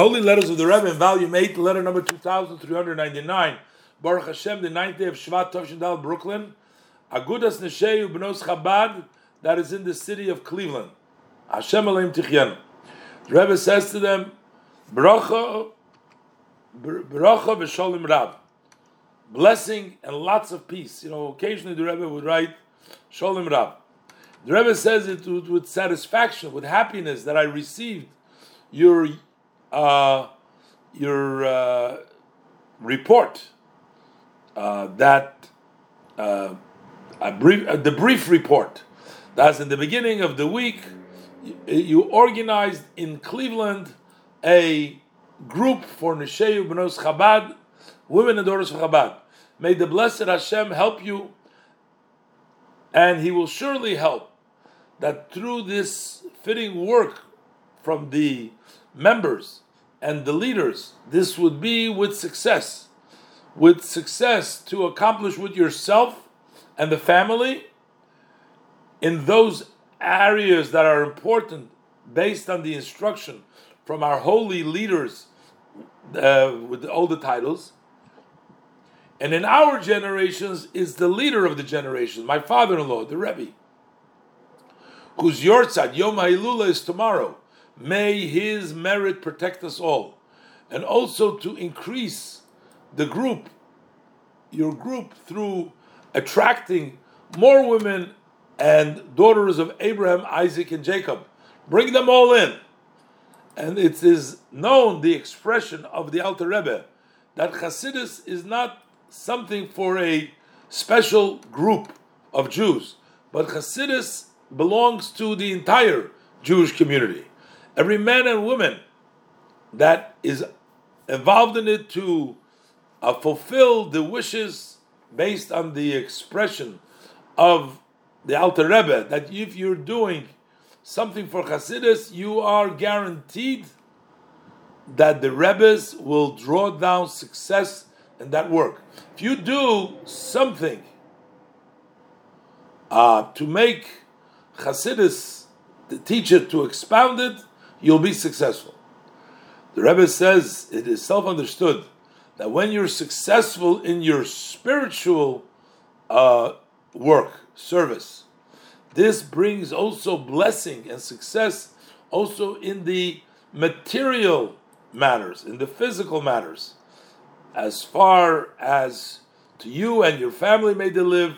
Holy Letters of the Rebbe in volume 8, letter number 2399. Baruch Hashem, the ninth day of Shvat Tovshendal, Brooklyn. Agudas Nesheyu B'nos Chabad, that is in the city of Cleveland. Hashem Aleihem Yichyu. The Rebbe says to them, Bracha, Bracha V'Sholim Rab. Blessing and lots of peace. You know, occasionally the Rebbe would write Sholim Rab. The Rebbe says it with satisfaction, with happiness that I received your uh, your uh, report uh, that uh, brief, uh, the brief report that's in the beginning of the week you, organized in Cleveland a group for Nishayu B'nos Chabad, women and daughters of Chabad. May the blessed Hashem help you, and He will surely help that through this fitting work from the members and the leaders, this would be with success. With success to accomplish with yourself and the family in those areas that are important based on the instruction from our holy leaders uh, with all the titles. And in our generations is the leader of the generation, my father-in-law, the Rebbe, whose Yortzeit, Yom HaIlula is tomorrow. May his merit protect us all. And also to increase the group, your group, through attracting more women and daughters of Abraham, Isaac, and Jacob. Bring them all in. And it is known, the expression of the Alter Rebbe, that Chasidus is not something for a special group of Jews, but Chasidus belongs to the entire Jewish community every man and woman that is involved in it to uh, fulfill the wishes based on the expression of the Alter Rebbe, that if you're doing something for Chasidus, you are guaranteed that the Rebbe's will draw down success in that work. If you do something uh, to make Chasidus, the teacher, to expound it, you'll be successful. The Rebbe says it is self understood that when you're successful in your spiritual uh, work, service, this brings also blessing and success also in the material matters, in the physical matters, as far as to you and your family may they live,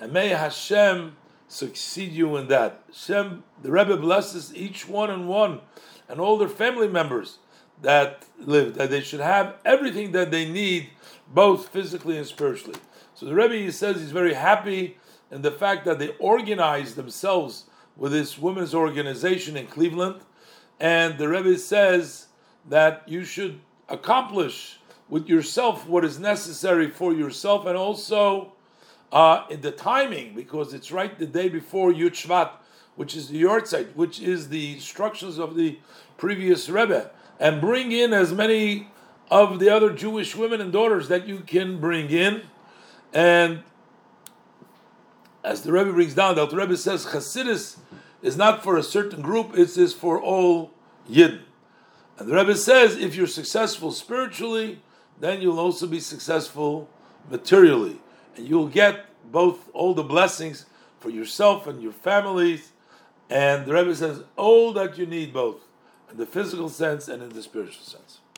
and may Hashem succeed you in that. Hashem, the Rebbe blesses each one and one and all their family members that live, that they should have everything that they need, both physically and spiritually. So the Rebbe says he's very happy in the fact that they organized themselves with this women's organization in Cleveland, and the Rebbe says that you should accomplish with yourself what is necessary for yourself, and also uh, in the timing, because it's right the day before Yud Shvat, which is the Yortzeit, which is the instructions of the previous Rebbe, and bring in as many of the other Jewish women and daughters that you can bring in. And as the Rebbe brings down, the Rebbe says Chasidus is not for a certain group, it is for all Yidden. And the Rebbe says if you're successful spiritually, then you'll also be successful materially. And you'll get both all the blessings for yourself and your families. And the Rebbe says all that you need both in the physical sense and in the spiritual sense.